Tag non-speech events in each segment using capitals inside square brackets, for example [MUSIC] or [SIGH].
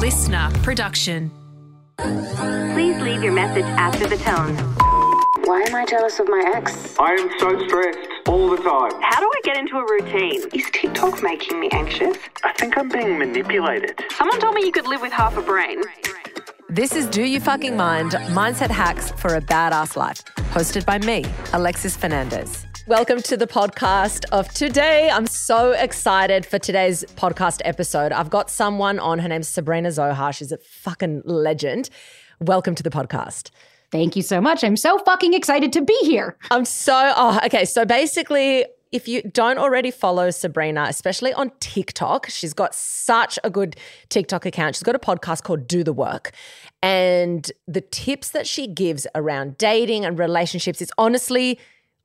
listener production. Please leave your message after the tone. Why am I jealous of my ex? I am so stressed all the time. How do I get into a routine? Is TikTok making me anxious? I think I'm being manipulated. Someone told me you could live with half a brain. This is Do You Fucking Mind Mindset Hacks for a Badass Life, hosted by me, Alexis Fernandez. Welcome to the podcast of today. I'm so excited for today's podcast episode. I've got someone on. Her name's Sabrina Zohar. She's a fucking legend. Welcome to the podcast. Thank you so much. I'm so fucking excited to be here. I'm so, oh, okay. So basically, if you don't already follow Sabrina, especially on TikTok, she's got such a good TikTok account. She's got a podcast called Do the Work. And the tips that she gives around dating and relationships is honestly,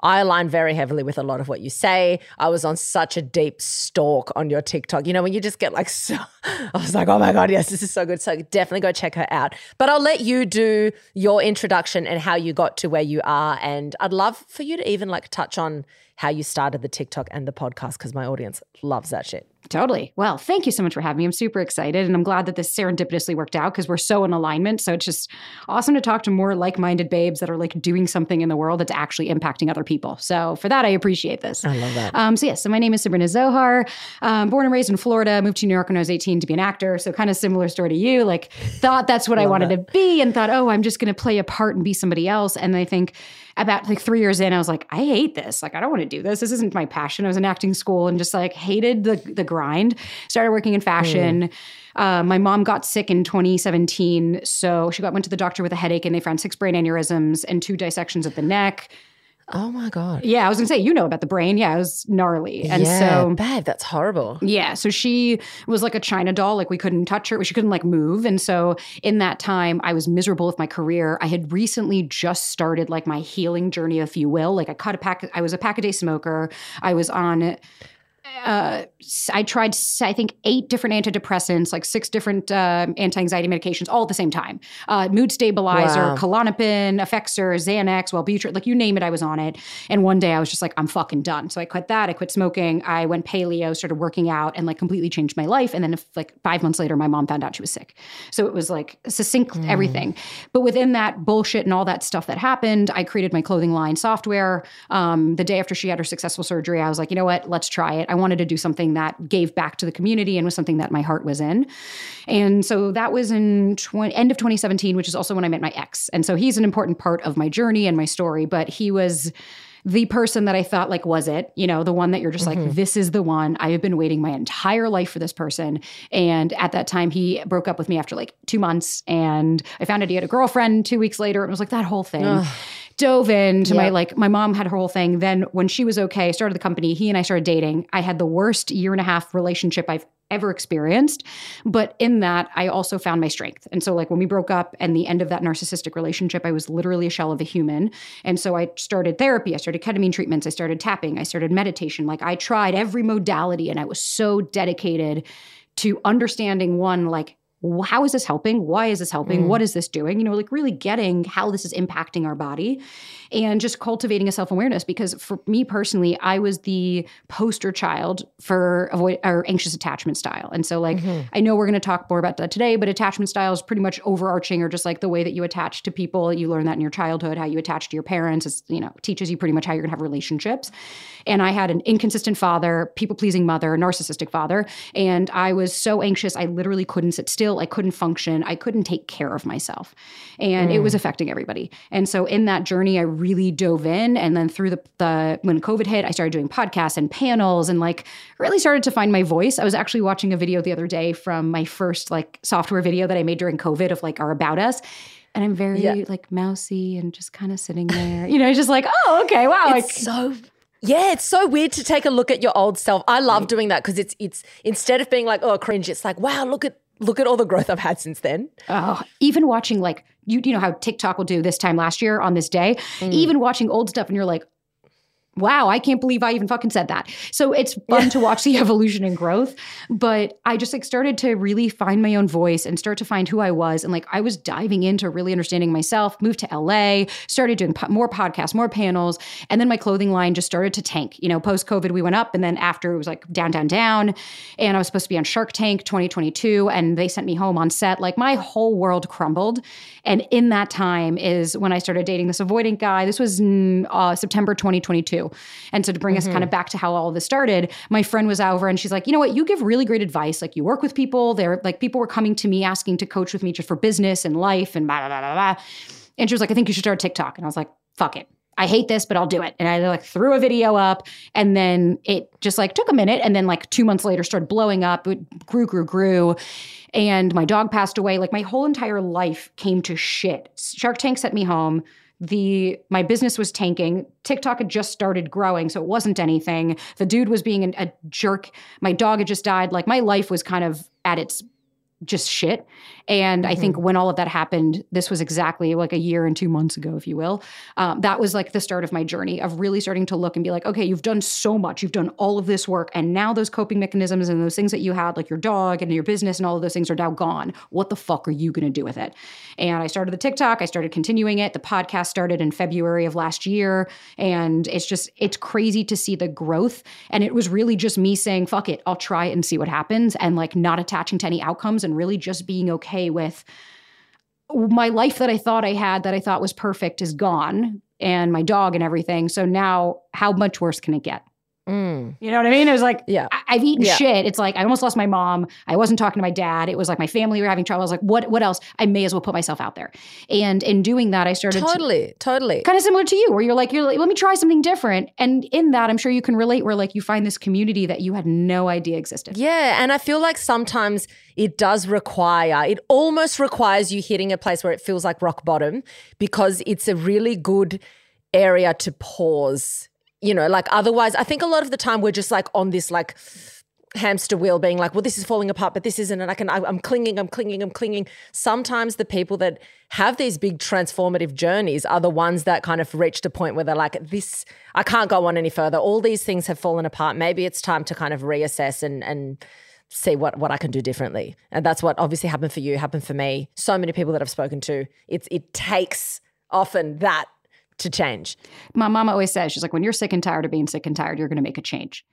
I align very heavily with a lot of what you say. I was on such a deep stalk on your TikTok. You know, when you just get like [LAUGHS] so, I was like, oh my God, yes, this is so good. So definitely go check her out. But I'll let you do your introduction and how you got to where you are. And I'd love for you to even like touch on how you started the TikTok and the podcast because my audience loves that shit. Totally. Well, thank you so much for having me. I'm super excited. And I'm glad that this serendipitously worked out because we're so in alignment. So it's just awesome to talk to more like minded babes that are like doing something in the world that's actually impacting other people. So for that, I appreciate this. I love that. Um, so, yes, so my name is Sabrina Zohar. Um, born and raised in Florida, moved to New York when I was 18 to be an actor. So, kind of similar story to you. Like, thought that's what I wanted to be and thought, oh, I'm just going to play a part and be somebody else. And I think about like three years in, I was like, I hate this. Like, I don't want to do this. This isn't my passion. I was in acting school and just like hated the the grind. Started working in fashion. Uh, my mom got sick in 2017, so she got went to the doctor with a headache, and they found six brain aneurysms and two dissections of the neck. Oh my God. Yeah, I was gonna say, you know about the brain. Yeah, it was gnarly, and yeah, so babe, that's horrible. yeah, so she was like a China doll. Like we couldn't touch her. She couldn't like move. And so in that time, I was miserable with my career. I had recently just started like my healing journey, if you will. Like I cut a pack. I was a pack a day smoker. I was on. Uh, I tried, I think, eight different antidepressants, like six different uh, anti-anxiety medications, all at the same time. Uh, mood stabilizer, Wow. Klonopin, Effexor, Xanax, Wellbutrin, like you name it, I was on it. And one day I was just like, I'm fucking done. So I quit that. I quit smoking. I went paleo, started working out, and like completely changed my life. And then if, like five months later, my mom found out she was sick. So it was like succinct everything. But within that bullshit and all that stuff that happened, I created my clothing line software. Um, the day after she had her successful surgery, I was like, you know what? Let's try it. I wanted to do something that gave back to the community and was something that my heart was in. And so that was in 20, end of 2017, which is also when I met my ex. And so he's an important part of my journey and my story, but he was the person that I thought like was it, you know, the one that you're just like, mm-hmm. this is the one. I have been waiting my entire life for this person. And at that time, he broke up with me after like two months. And I found out he had a girlfriend two weeks later. It was like that whole thing. Dove into my like my mom had her whole thing. Then when she was okay, started the company, he and I started dating. I had the worst year and a half relationship I've ever experienced. But in that, I also found my strength. And so, like, when we broke up and the end of that narcissistic relationship, I was literally a shell of a human. And so, I started therapy, I started ketamine treatments, I started tapping, I started meditation. Like, I tried every modality, and I was so dedicated to understanding one, like, how is this helping? Why is this helping? Mm. What is this doing? You know, like really getting how this is impacting our body and just cultivating a self awareness. Because for me personally, I was the poster child for avoid or anxious attachment style. And so, like, mm-hmm. I know we're going to talk more about that today, but attachment style is pretty much overarching or just like the way that you attach to people. You learn that in your childhood, how you attach to your parents. It's, you know, teaches you pretty much how you're going to have relationships. And I had an inconsistent father, people pleasing mother, narcissistic father. And I was so anxious, I literally couldn't sit still. I couldn't function. I couldn't take care of myself. And it was mm. affecting everybody. And so in that journey, I really dove in. And then through the, the, when COVID hit, I started doing podcasts and panels and like really started to find my voice. I was actually watching a video the other day from my first like software video that I made during COVID of like our About Us. And I'm very Yeah. like mousy and just kind of sitting there, you know, just like, oh, okay, wow. like, It's so yeah, it's so weird to take a look at your old self. I love doing that because it's it's instead of being like oh cringe, it's like wow look at look at all the growth I've had since then. Oh, even watching like you, you know how TikTok will do this time last year on this day. Mm. Even watching old stuff, and you're like, wow, I can't believe I even fucking said that. So it's fun to watch the [LAUGHS] evolution and growth. But I just like started to really find my own voice and start to find who I was. And like I was diving into really understanding myself, moved to LA, started doing po- more podcasts, more panels. And then my clothing line just started to tank. You know, post COVID, we went up. And then after it was like down, down, down. And I was supposed to be on Shark Tank 2022. And they sent me home on set. Like my whole world crumbled. And in that time is when I started dating this avoidant guy. This was mm, uh, September 2022. And so to bring us kind of mm-hmm. back to how all of this started, my friend was over and she's like, you know what, you give really great advice. Like you work with people. They're like people were coming to me asking to coach with me just for business and life and blah blah blah blah. blah. And she was like, I think you should start TikTok. And I was like, fuck it. I hate this, but I'll do it. And I like threw a video up and then it just like took a minute. And then like two months later started blowing up. It grew, grew, grew. And my dog passed away. Like my whole entire life came to shit. Shark Tank sent me home. The my business was tanking. TikTok had just started growing, so it wasn't anything. The dude was being a, jerk. My dog had just died. Like my life was kind of at its just shit. And I think when all of that happened, this was exactly like a year and two months ago, if you will. Um, that was like the start of my journey of really starting to look and be like, okay, you've done so much, you've done all of this work, and now those coping mechanisms and those things that you had, like your dog and your business and all of those things, are now gone. What the fuck are you going to do with it? And I started the TikTok. I started continuing it. The podcast started in February of last year, and it's just it's crazy to see the growth. And it was really just me saying, "Fuck it, I'll try it and see what happens," and like not attaching to any outcomes and really just being okay with my life that I thought I had, that I thought was perfect, is gone, and my dog and everything. So now, how much worse can it get? Mm. You know what I mean? It was like, Yeah. I- I've eaten Yeah. shit. It's like I almost lost my mom. I wasn't talking to my dad. It was like my family were having trouble. I was like, what? What else? I may as well put myself out there. And in doing that, I started to, Totally, totally. kind of similar to you, where you're like, you're like, let me try something different. And in that, I'm sure you can relate, where like you find this community that you had no idea existed. Yeah, and I feel like sometimes it does require, it almost requires you hitting a place where it feels like rock bottom because it's a really good area to pause. You know, like otherwise, I think a lot of the time we're just like on this like hamster wheel being like, well, this is falling apart, but this isn't. And I can, I, I'm clinging, I'm clinging, I'm clinging. Sometimes the people that have these big transformative journeys are the ones that kind of reached a point where they're like, this, I can't go on any further. All these things have fallen apart. Maybe it's time to kind of reassess and, and, see what what I can do differently. And that's what obviously happened for you, happened for me. So many people that I've spoken to, it's it takes often that to change. My mama always says, she's like, when you're sick and tired of being sick and tired, you're going to make a change.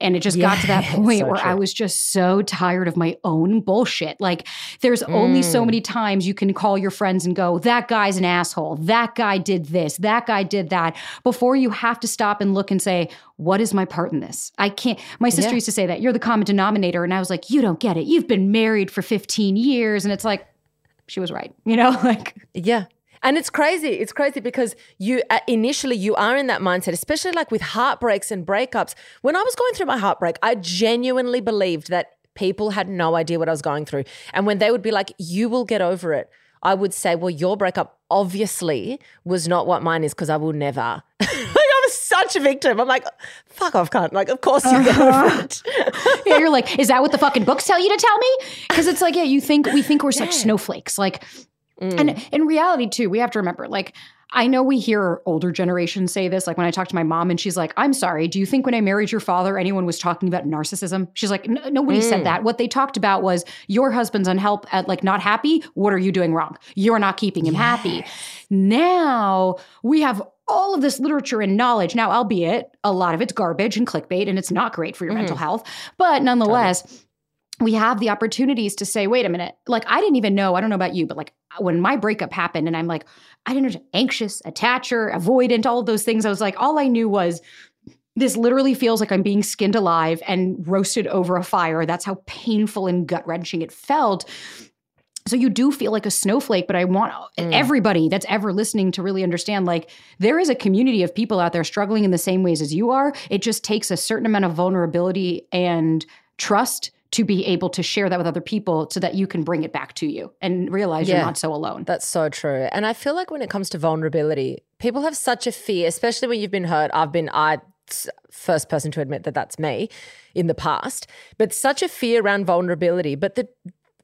And it just got to that [LAUGHS] point so where I was just so tired of my own bullshit. Like, there's only Mm. so many times you can call your friends and go, that guy's an asshole. That guy did this. That guy did that. Before you have to stop and look and say, what is my part in this? I can't. My sister Yeah. used to say that you're the common denominator. And I was like, you don't get it. You've been married for 15 years. And it's like, she was right. You know, [LAUGHS] like, Yeah. And it's crazy. It's crazy because you uh, initially you are in that mindset, especially like with heartbreaks and breakups. When I was going through my heartbreak, I genuinely believed that people had no idea what I was going through. And when they would be like, "You will get over it." I would say, "Well, your breakup obviously was not what mine is because I will never." [LAUGHS] like I was such a victim. I'm like, "Fuck off, cunt!" Like, of course you get over it. yeah, you're like, is that what the fucking books tell you to tell me? Because it's like, yeah, you think we think we're such snowflakes. Like, and mm. in reality, too, we have to remember, like, I know we hear older generations say this. Like when I talk to my mom, and she's like, "I'm sorry. Do you think when I married your father, anyone was talking about narcissism?" She's like, "N- "Nobody said mm. that. What they talked about was your husband's unhelp, at like not happy. What are you doing wrong? You're not keeping him happy." Now we have all of this literature and knowledge. Now, albeit a lot of it's garbage and clickbait, and it's not great for your mental mm. health, but nonetheless we have the opportunities to say, wait a minute, like I didn't even know, I don't know about you, but like when my breakup happened and I'm like, I didn't know, anxious, attacher, avoidant, all of those things, I was like, all I knew was this literally feels like I'm being skinned alive and roasted over a fire. That's how painful and gut wrenching it felt. So you do feel like a snowflake, but I want mm. everybody that's ever listening to really understand like there is a community of people out there struggling in the same ways as you are. It just takes a certain amount of vulnerability and trust to be able to share that with other people so that you can bring it back to you and realize Yeah. you're not so alone. That's so true. And I feel like when it comes to vulnerability, people have such a fear, especially when you've been hurt. I've been, I, first person to admit that that's me in the past, but such a fear around vulnerability. But the,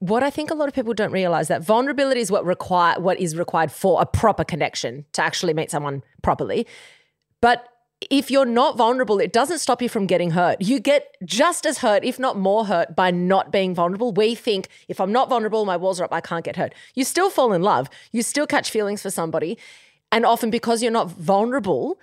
what I think a lot of people don't realize that vulnerability is what require what is required for a proper connection to actually meet someone properly. But if you're not vulnerable, it doesn't stop you from getting hurt. You get just as hurt, if not more hurt, by not being vulnerable. We think if I'm not vulnerable, my walls are up, I can't get hurt. You still fall in love, you still catch feelings for somebody. And often because you're not vulnerable,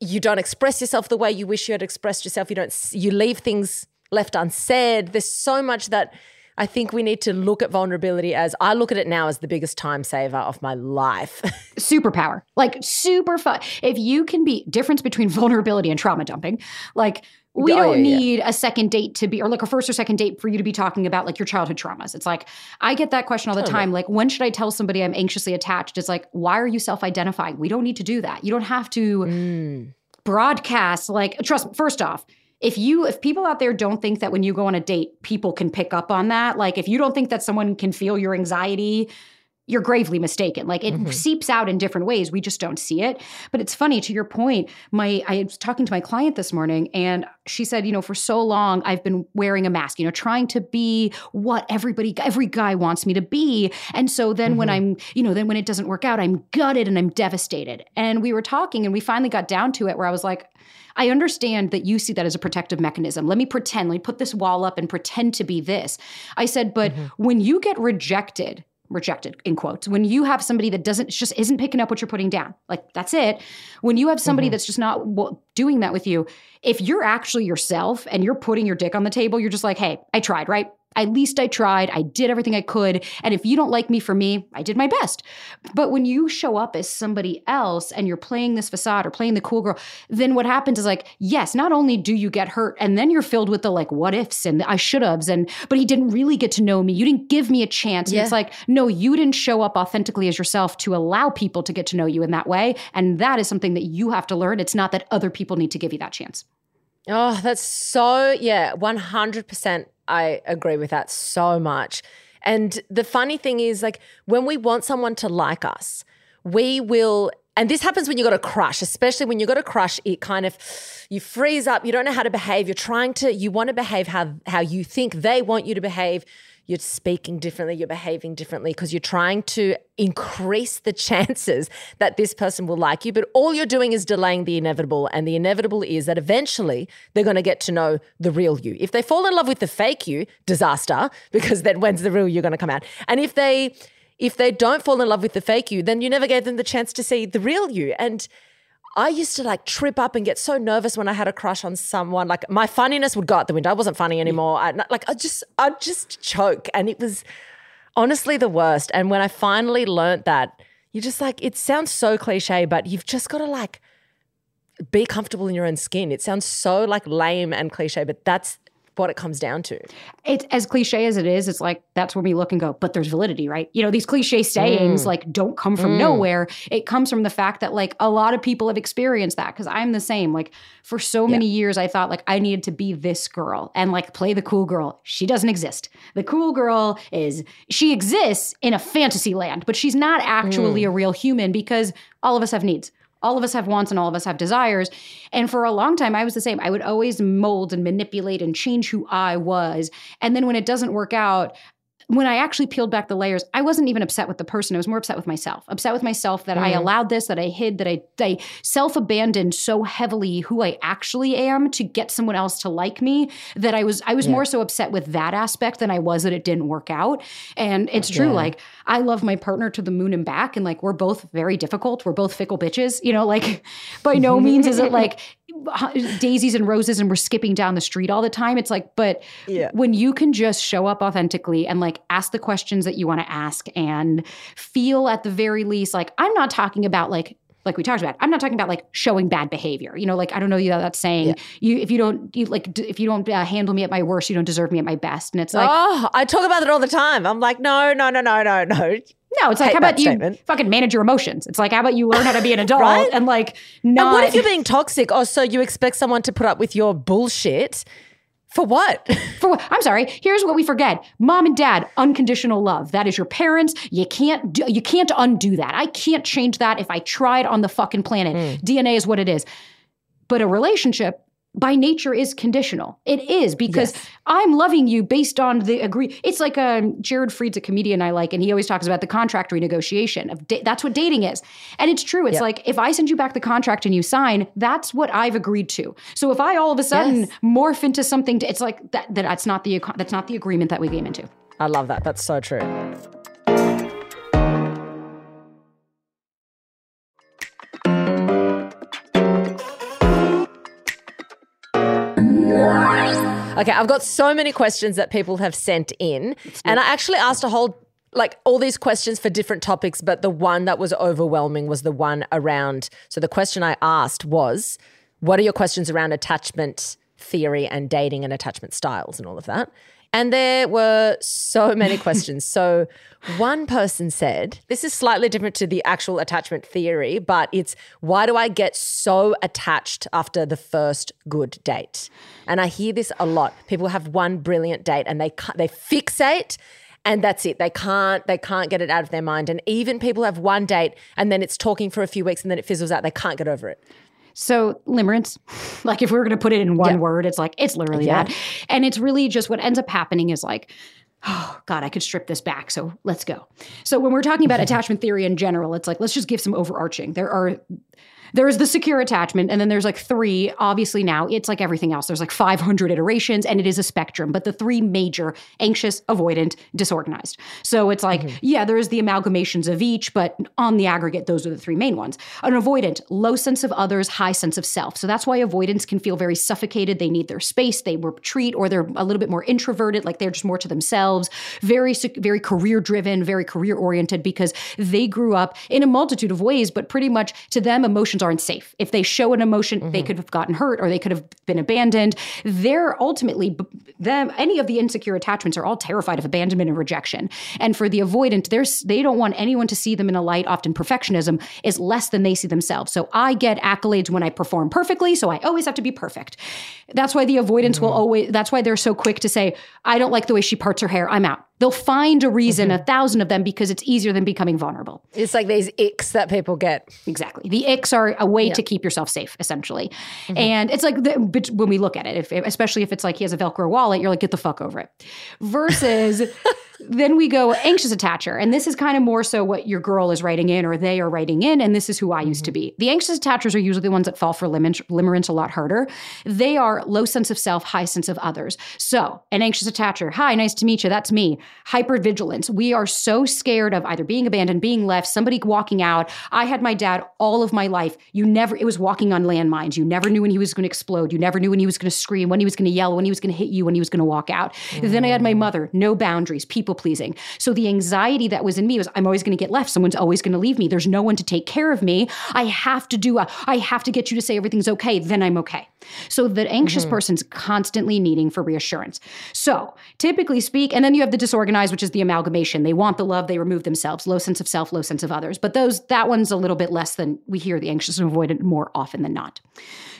you don't express yourself the way you wish you had expressed yourself. You don't, you leave things left unsaid. There's so much that I think we need to look at vulnerability as I look at it now as the biggest time saver of my life. [LAUGHS] superpower like super fun if you can be difference between [LAUGHS] vulnerability and trauma dumping like we Oh, don't yeah, yeah. need a second date to be or like a first or second date for you to be talking about like your childhood traumas it's like i get that question all the time like when should i tell somebody i'm anxiously attached it's like why are you self-identifying we don't need to do that you don't have to Mm. broadcast like trust me first off if you if people out there don't think that when you go on a date people can pick up on that like if you don't think that someone can feel your anxiety you're gravely mistaken. Like it mm-hmm. seeps out in different ways. We just don't see it. But it's funny to your point my i was talking to my client this morning and she said you know for so long i've been wearing a mask you know trying to be what everybody every guy wants me to be. And so then when mm-hmm. i'm you know then when it doesn't work out i'm gutted and i'm devastated. And we were talking and we finally got down to it where i was like I understand that you see that as a protective mechanism. Let me pretend, let me put this wall up and pretend to be this. I said, but mm-hmm. when you get rejected, rejected in quotes, when you have somebody that doesn't, just isn't picking up what you're putting down, like that's it. When you have somebody mm-hmm. that's just not w- doing that with you, if you're actually yourself and you're putting your dick on the table, you're just like, hey, I tried, right? At least I tried. I did everything I could. And if you don't like me for me, I did my best. But when you show up as somebody else and you're playing this facade or playing the cool girl, then what happens is like, yes, not only do you get hurt, and then you're filled with the like what ifs and the I should have's, and but he didn't really get to know me. You didn't give me a chance. And it's like, no, you didn't show up authentically as yourself to allow people to get to know you in that way. And that is something that you have to learn. It's not that other people need to give you that chance. Oh, that's so, yeah, 100%. I agree with that so much. And the funny thing is, like, when we want someone to like us, we will, and this happens when you got a crush, especially when you got a crush, it kind of, you freeze up, you don't know how to behave. You're trying to, you want to behave how, how you think they want you to behave. You're speaking differently, you're behaving differently because you're trying to increase the chances that this person will like you. But all you're doing is delaying the inevitable. And the inevitable is that eventually they're going to get to know the real you. If they fall in love with the fake you, disaster, [LAUGHS] because then when's the real you going to come out? And if they, if they don't fall in love with the fake you, then you never gave them the chance to see the real you. And I used to like trip up and get so nervous when I had a crush on someone. Like my funniness would go out the window. I wasn't funny anymore. I, like I just, I just choke, and it was honestly the worst. And when I finally learnt that, you just like it sounds so cliche, but you've just got to like be comfortable in your own skin. It sounds so like lame and cliche, but that's what it comes down to. it's as cliche as it is, it's like that's where we look and go, but there's validity, right? You know, these cliche sayings mm. like don't come from mm. nowhere. It comes from the fact that like a lot of people have experienced that because I'm the same. Like for so many years, I thought like I needed to be this girl and like play the cool girl. She doesn't exist. The cool girl is she exists in a fantasy land, but she's not actually mm. a real human because all of us have needs. All of us have wants and all of us have desires. And for a long time, I was the same. I would always mold and manipulate and change who I was. And then when it doesn't work out, when I actually peeled back the layers, I wasn't even upset with the person. I was more upset with myself. Upset with myself that I mm. allowed this, that I hid, that I, I self abandoned so heavily who I actually am to get someone else to like me that I was I was more so upset with that aspect than I was that it didn't work out. And it's true, like I love my partner to the moon and back, and like we're both very difficult. We're both fickle bitches, you know. Like [LAUGHS] by no means is it like [LAUGHS] daisies and roses and we're skipping down the street all the time. It's like, but Yeah. when you can just show up authentically and like ask the questions that you want to ask and feel at the very least like I'm not talking about like like we talked about i'm not talking about like showing bad behavior you know like i don't know you know that saying you if you don't you like d- if you don't uh, handle me at my worst you don't deserve me at my best and it's like oh, I talk about it all the time. I'm like, no, no, no, no, no, no. no it's like how about you statement. fucking manage your emotions it's like how about you learn how to be an [LAUGHS] adult Right? and like not. And what if you're being toxic? Oh, so you expect someone to put up with your bullshit? For what? [LAUGHS] For what? I'm sorry. Here's what we forget: mom and dad, unconditional love. That is your parents. You can't do, you can't undo that. I can't change that if I tried on the fucking planet. Mm. DNA is what it is. But a relationship, by nature is conditional. It is because Yes. I'm loving you based on the agree. It's like um, Jared Freid's a comedian I like, and he always talks about the contract renegotiation of da- that's what dating is, and it's true. It's Yep. like if I send you back the contract and you sign, that's what I've agreed to. So if I all of a sudden Yes. morph into something, it's like that, that. That's not the that's not the agreement that we came into. I love that. That's so true. Okay, I've got so many questions that people have sent in, and I actually asked a whole like all these questions for different topics, but the one that was overwhelming was the one around. So the question I asked was, "What are your questions around attachment theory and dating and attachment styles and all of that?" And there were so [LAUGHS] many questions. So one person said, this is slightly different to the actual attachment theory, but it's why do I get so attached after the first good date? And I hear this a lot. People have one brilliant date and they they fixate and that's it. They can't they can't get it out of their mind. And even people have one date and then it's talking for a few weeks and then it fizzles out. They can't get over it. So limerence, [LAUGHS] like if we were going to put it in one Yeah. word, it's like it's literally Yeah. that, and it's really just what ends up happening is like. Oh God, I could strip this back. So let's go. So when we're talking about [LAUGHS] attachment theory in general, it's like let's just give some overarching. There are there's the secure attachment, and then there's like three. Obviously, now it's like everything else. There's like 500 iterations, and it is a spectrum. But the three major anxious, avoidant, disorganized. So it's like, mm-hmm. yeah, there's the amalgamations of each, but on the aggregate, those are the three main ones. An avoidant, low sense of others, high sense of self. So that's why avoidants can feel very suffocated. They need their space, they retreat, or they're a little bit more introverted, like they're just more to themselves. Very, very career driven, very career oriented because they grew up in a multitude of ways, but pretty much to them, emotions aren't safe. If they show an emotion, they mm-hmm. could have gotten hurt or they could have been abandoned. They're ultimately them. Any of the insecure attachments are all terrified of abandonment and rejection. And for the avoidant, there's they don't want anyone to see them in a light. Often perfectionism is less than they see themselves. So I get accolades when I perform perfectly. So I always have to be perfect. That's why the avoidants will mm-hmm. always. That's why they're so quick to say, "I don't like the way she parts her hair. I'm out." They'll find a reason, mm-hmm. a thousand of them, because it's easier than becoming vulnerable. It's like these icks that people get. Exactly. The icks are a way to keep yourself safe, essentially. Mm-hmm. And it's like the, but when we look at it, if, especially if it's like he has a Velcro wallet, you're like, get the fuck over it. Versus [LAUGHS] then we go anxious attacher. And this is kind of more so what your girl is writing in or they are writing in. And this is who I used to be. Mm-hmm. The anxious attachers are usually the ones that fall for limerence, limerence a lot harder. They are low sense of self, high sense of others. So an anxious attacher, hi, nice to meet you. That's me. Hypervigilance. We are so scared of either being abandoned, being left, somebody walking out. I had my dad all of my life. You never, it was walking on landmines. You never knew when he was going to explode. You never knew when he was going to scream, when he was going to yell, when he was going to hit you, when he was going to walk out. Then I had my mm. mother, no boundaries, people pleasing. So the anxiety that was in me was, I'm always going to get left. Someone's always going to leave me. There's no one to take care of me. I have to do, a, I have to get you to say everything's okay. Then I'm okay. So the anxious mm-hmm. person's constantly needing for reassurance. So typically speak, and then you have the disorganized, which is the amalgamation. They want the love, they remove themselves, low sense of self, low sense of others. But those that one's a little bit less than we hear the anxious and avoidant more often than not.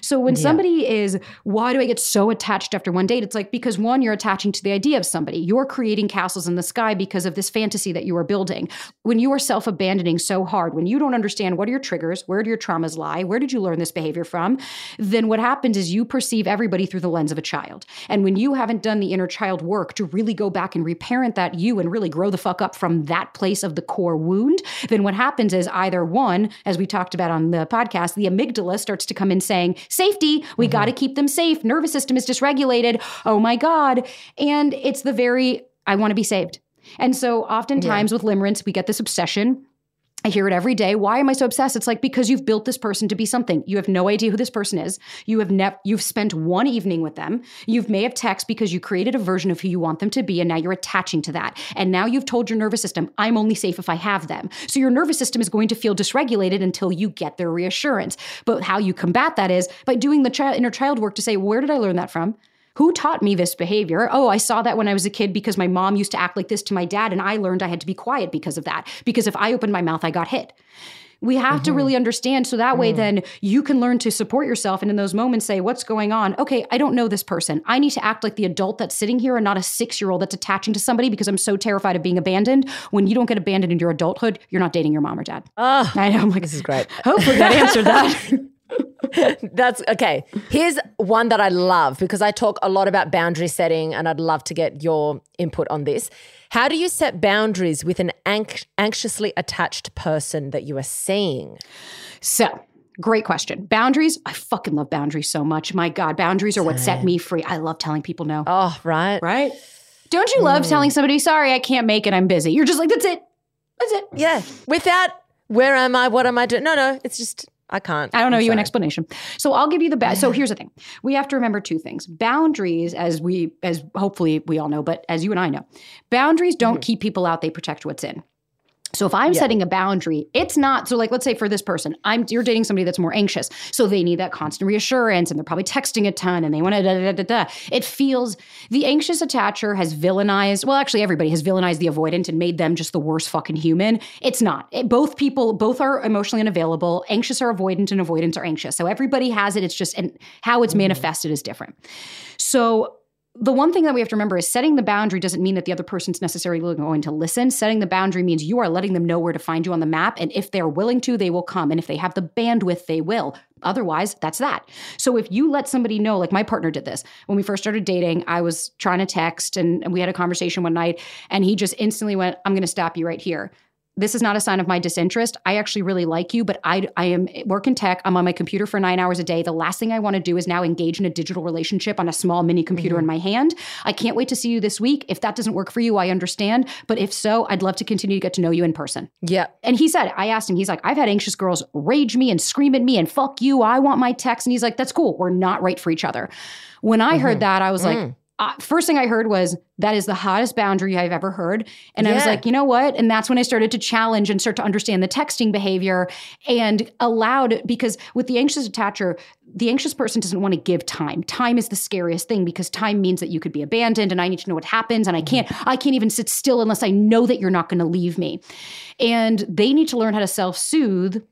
So when somebody is, why do I get so attached after one date? It's like because one, you're attaching to the idea of somebody. You're creating castles in the sky because of this fantasy that you are building. When you are self-abandoning so hard, when you don't understand what are your triggers, where do your traumas lie, where did you learn this behavior from, then what happens is you perceive everybody through the lens of a child. And when you haven't done the inner child work to really go back and reparent that you and really grow the fuck up from that place of the core wound, then what happens is either one, as we talked about on the podcast, the amygdala starts to come in saying, safety, we mm-hmm. got to keep them safe. Nervous system is dysregulated. Oh my God. And it's the very, I want to be saved. And so oftentimes with limerence, we get this obsession. I hear it every day. Why am I so obsessed? It's like because you've built this person to be something. You have no idea who this person is. You have never you've spent one evening with them. You've may have text because you created a version of who you want them to be and now you're attaching to that. And now you've told your nervous system, I'm only safe if I have them. So your nervous system is going to feel dysregulated until you get their reassurance. But how you combat that is by doing the child, inner child work to say, where did I learn that from? Who taught me this behavior? Oh, I saw that when I was a kid because my mom used to act like this to my dad, and I learned I had to be quiet because of that. Because if I opened my mouth, I got hit. We have to mm-hmm. really understand so that way mm. then you can learn to support yourself and in those moments say, What's going on? Okay, I don't know this person. I need to act like the adult that's sitting here and not a six year old that's attaching to somebody because I'm so terrified of being abandoned. When you don't get abandoned in your adulthood, you're not dating your mom or dad. Oh, I know. I'm like, this is great. hopefully that answered that. [LAUGHS] [LAUGHS] That's okay. Here's one that I love because I talk a lot about boundary setting and I'd love to get your input on this. How do you set boundaries with an anx- anxiously attached person that you are seeing? So, great question. Boundaries. I fucking love boundaries so much. My God, boundaries are what set me free. I love telling people no. Oh, right. Right? Don't you love hmm. telling somebody, sorry, I can't make it, I'm busy? You're just like, that's it. That's it. Yeah. Without where am I? What am I doing? No, no. It's just I can't. I don't know I'm you an explanation. So I'll give you the best. So [LAUGHS] here's the thing: we have to remember two things. Boundaries, as we, as hopefully we all know, but as you and I know, boundaries don't Mm-hmm. keep people out; they protect what's in. So if I'm setting a boundary, it's not so like let's say for this person, I'm you're dating somebody that's more anxious. So they need that constant reassurance and they're probably texting a ton and they want to da da da da da. It feels the anxious attacher has villainized, well actually everybody has villainized the avoidant and made them just the worst fucking human. It's not. It- both people both are emotionally unavailable. Anxious are avoidant and avoidants are anxious. So everybody has it. It's just and how it's mm-hmm. manifested is different. So the one thing that we have to remember is setting the boundary doesn't mean that the other person's necessarily going to listen. Setting the boundary means you are letting them know where to find you on the map. And if they're willing to, they will come. And if they have the bandwidth, they will. Otherwise, that's that. So if you let somebody know, like my partner did this when we first started dating, I was trying to text and, and we had a conversation one night, and he just instantly went, I'm going to stop you right here this is not a sign of my disinterest. I actually really like you, but I, I am work in tech. I'm on my computer for nine hours a day. The last thing I want to do is now engage in a digital relationship on a small mini computer mm-hmm. in my hand. I can't wait to see you this week. If that doesn't work for you, I understand. But if so, I'd love to continue to get to know you in person. Yeah. And he said, I asked him, he's like, I've had anxious girls rage me and scream at me and fuck you. I want my text. And he's like, that's cool. We're not right for each other. When I heard mm-hmm. that, I was like, mm. Uh, first thing I heard was, that is the hottest boundary I've ever heard. And I was like, you know what? And that's when I started to challenge and start to understand the texting behavior and allowed, because with the anxious attacher, the anxious person doesn't want to give time. Time is the scariest thing because time means that you could be abandoned and I need to know what happens and I can't I can't even sit still unless I know that you're not going to leave me. And they need to learn how to self-soothe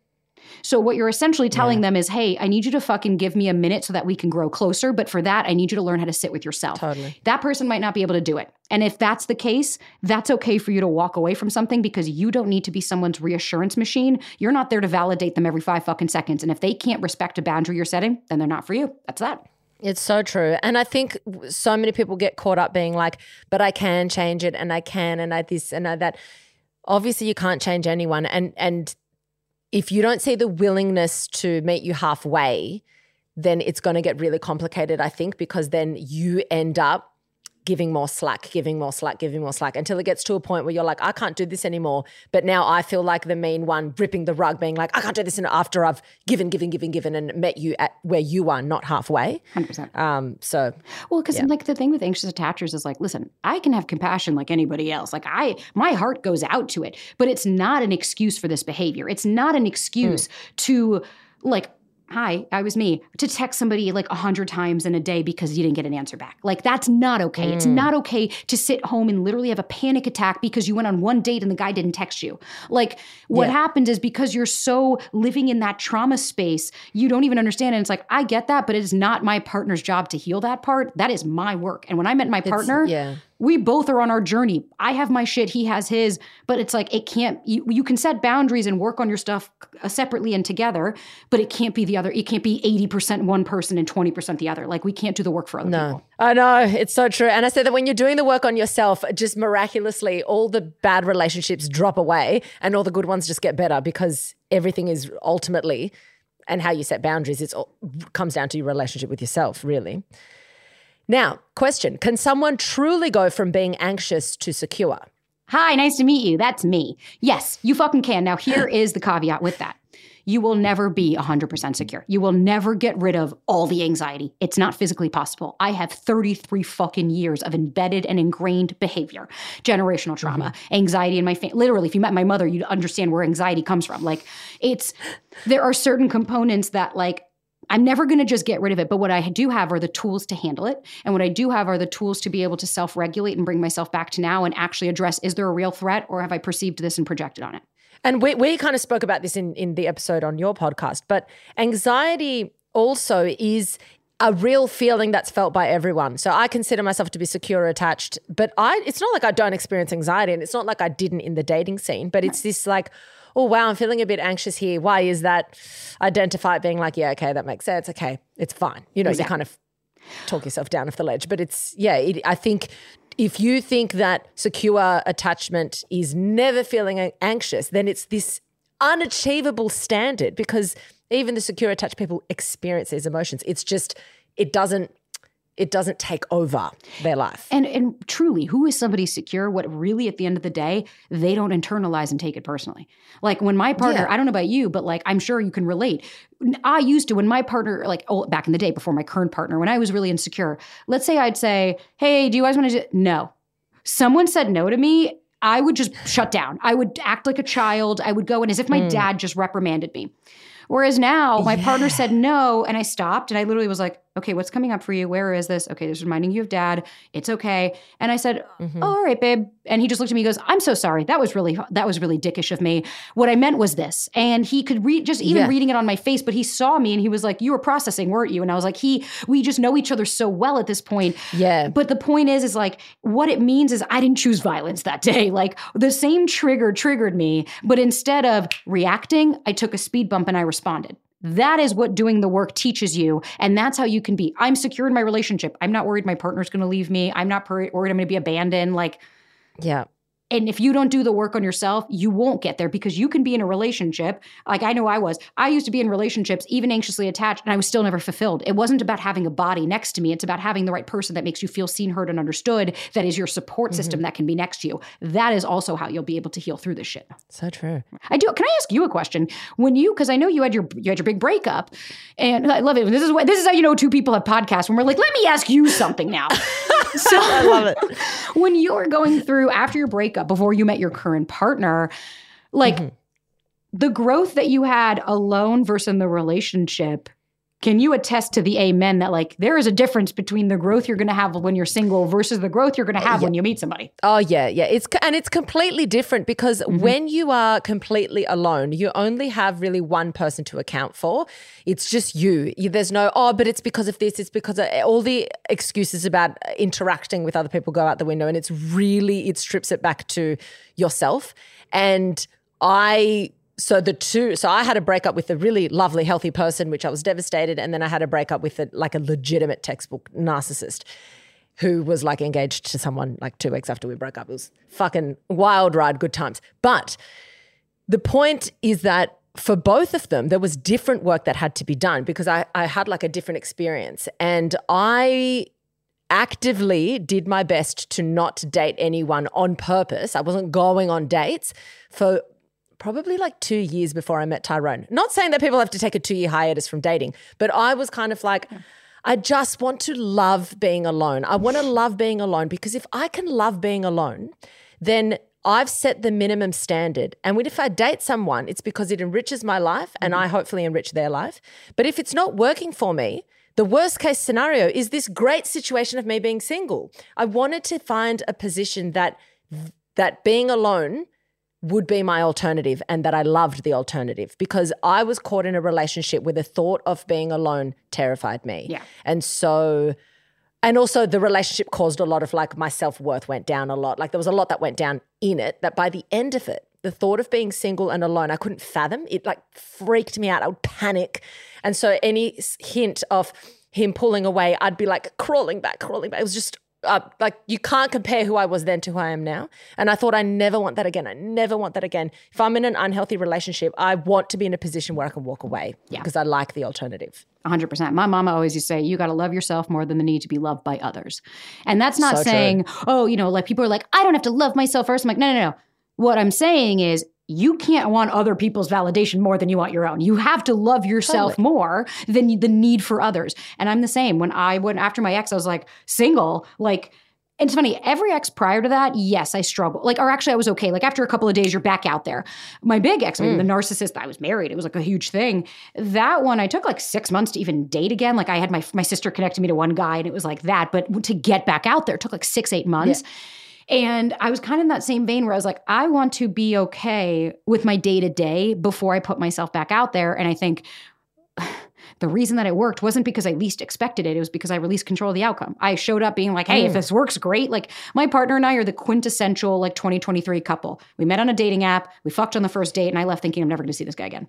so what you're essentially telling them is, "Hey, I need you to fucking give me a minute so that we can grow closer, but for that I need you to learn how to sit with yourself." Totally. That person might not be able to do it. And if that's the case, that's okay for you to walk away from something because you don't need to be someone's reassurance machine. You're not there to validate them every 5 fucking seconds. And if they can't respect a boundary you're setting, then they're not for you. That's that. It's so true. And I think so many people get caught up being like, but I can change it and I can and I this and I that. Obviously you can't change anyone. And and if you don't see the willingness to meet you halfway, then it's going to get really complicated, I think, because then you end up giving more slack, giving more slack, giving more slack until it gets to a point where you're like, I can't do this anymore. But now I feel like the mean one ripping the rug, being like, I can't do this and after I've given, given, given, given and met you at where you are, not halfway. 100%. Um, so Well, because like the thing with anxious attachers is like, listen, I can have compassion like anybody else. Like I, my heart goes out to it, but it's not an excuse for this behavior. It's not an excuse to like. Hi, I was me. To text somebody like a hundred times in a day because you didn't get an answer back. Like that's not okay. It's mm. not okay to sit home and literally have a panic attack because you went on one date and the guy didn't text you. Like what Yeah. happened is because you're so living in that trauma space, you don't even understand. And it's like, I get that, but it is not my partner's job to heal that part. That is my work. And when I met my partner, yeah. We both are on our journey. I have my shit, he has his, but it's like it can't. You, you can set boundaries and work on your stuff uh, separately and together, but it can't be the other. It can't be eighty percent one person and twenty percent the other. Like we can't do the work for other No, people. I know it's so true. And I say that when you're doing the work on yourself, just miraculously, all the bad relationships drop away and all the good ones just get better because everything is ultimately and how you set boundaries. It's all, comes down to your relationship with yourself, really. Now, question: Can someone truly go from being anxious to secure? Hi, nice to meet you. That's me. Yes, you fucking can. Now, here [LAUGHS] is the caveat with that. You will never be 100% secure. You will never get rid of all the anxiety. It's not physically possible. I have 33 fucking years of embedded and ingrained behavior, generational trauma, mm-hmm. anxiety in my family. Literally, if you met my mother, you'd understand where anxiety comes from. Like, it's, there are certain components that, like, I'm never going to just get rid of it. But what I do have are the tools to handle it. And what I do have are the tools to be able to self regulate and bring myself back to now and actually address is there a real threat or have I perceived this and projected on it? And we, we kind of spoke about this in, in the episode on your podcast, but anxiety also is a real feeling that's felt by everyone. So I consider myself to be secure attached, but I it's not like I don't experience anxiety and it's not like I didn't in the dating scene, but it's this like oh, wow, I'm feeling a bit anxious here. Why is that? Identify it being like, yeah, okay, that makes sense. Okay, it's fine. You know, you kind of talk yourself down off the ledge. But it's, yeah, it, I think if you think that secure attachment is never feeling anxious, then it's this unachievable standard because even the secure attached people experience these emotions. It's just, it doesn't. It doesn't take over their life. And and truly, who is somebody secure? What really at the end of the day, they don't internalize and take it personally. Like when my partner, Yeah. I don't know about you, but like I'm sure you can relate. I used to when my partner, like oh, back in the day before my current partner, when I was really insecure, let's say I'd say, Hey, do you guys want to do no? Someone said no to me, I would just shut down. I would act like a child. I would go in as if my Hmm. dad just reprimanded me. Whereas now my partner said no and I stopped and I literally was like, okay, what's coming up for you? Where is this? Okay, this is reminding you of dad. It's okay. And I said, Mm-hmm. oh, all right, babe. And he just looked at me, he goes, I'm so sorry. That was really, that was really dickish of me. What I meant was this. And he could read, just even Yeah. reading it on my face, but he saw me and he was like, you were processing, weren't you? And I was like, he, we just know each other so well at this point. Yeah. But the point is, is like, what it means is I didn't choose violence that day. [LAUGHS] Like the same trigger triggered me, but instead of reacting, I took a speed bump and I responded. That is what doing the work teaches you. And that's how you can be. I'm secure in my relationship. I'm not worried my partner's going to leave me. I'm not worried I'm going to be abandoned. Like, Yeah. And if you don't do the work on yourself, you won't get there because you can be in a relationship. Like I know I was. I used to be in relationships, even anxiously attached, and I was still never fulfilled. It wasn't about having a body next to me. It's about having the right person that makes you feel seen, heard, and understood, that is your support mm-hmm. system that can be next to you. That is also how you'll be able to heal through this shit. So true. I do. Can I ask you a question? When you, because I know you had your you had your big breakup, and I love it. This is what this is how you know two people have podcasts. When we're like, let me ask you something now. [LAUGHS] so I love it. [LAUGHS] when you were going through after your breakup, before you met your current partner, like mm-hmm. the growth that you had alone versus in the relationship. Can you attest to the amen that like there is a difference between the growth you're going to have when you're single versus the growth you're going to have when you meet somebody? Oh yeah, yeah. It's and it's completely different because Mm-hmm. when you are completely alone, you only have really one person to account for. It's just you. you. There's no oh, but it's because of this. It's because of, all the excuses about interacting with other people go out the window, and it's really it strips it back to yourself. And I so the two so i had a breakup with a really lovely healthy person which i was devastated and then i had a breakup with a, like a legitimate textbook narcissist who was like engaged to someone like two weeks after we broke up. It was fucking wild ride good times. But the point is that for both of them there was different work that had to be done because i, I had like a different experience. And i actively did my best to not date anyone on purpose. I wasn't going on dates for probably like two years before I met Tyrone. Not saying that people have to take a two year hiatus from dating, but I was kind of like, I just want to love being alone. I want to [LAUGHS] love being alone because if I can love being alone, then I've set the minimum standard. And if I date someone, it's because it enriches my life and mm-hmm. I hopefully enrich their life. But if it's not working for me, the worst case scenario is this great situation of me being single. I wanted to find a position that that being alone would be my alternative and that I loved the alternative because I was caught in a relationship where the thought of being alone terrified me. Yeah. And so and also the relationship caused a lot of like my self-worth went down a lot. Like there was a lot that went down in it that by the end of it, the thought of being single and alone, I couldn't fathom. It like freaked me out. I would panic. And so any hint of him pulling away, I'd be like crawling back, crawling back. It was just uh, like you can't compare who I was then to who I am now. And I thought I never want that again. I never want that again. If I'm in an unhealthy relationship, I want to be in a position where I can walk away Yeah. because I like the alternative. 100%. My mama always used to say, you got to love yourself more than the need to be loved by others. And that's not So true. saying, oh, you know, like people are like, I don't have to love myself first. I'm like, no, no, no. What I'm saying is, you can't want other people's validation more than you want your own. You have to love yourself more than the need for others. And I'm the same. When I went after my ex, I was like single, like, it's funny, every ex prior to that, yes, I struggled. Like, or actually, I was okay. Like, after a couple of days, you're back out there. My big ex, I mean, the mm. narcissist, I was married. It was like a huge thing. That one, I took like six months to even date again. Like, I had my my sister connected me to one guy, and it was like that. But to get back out there, it took like six, eight months. And I was kind of in that same vein where I was like, I want to be okay with my day to day before I put myself back out there. And I think [SIGHS] the reason that it worked wasn't because I least expected it. It was because I released control of the outcome. I showed up being like, hey, if mm. this works, great. Like my partner and I are the quintessential like 2023 couple. We met on a dating app, we fucked on the first date, and I left thinking I'm never gonna see this guy again.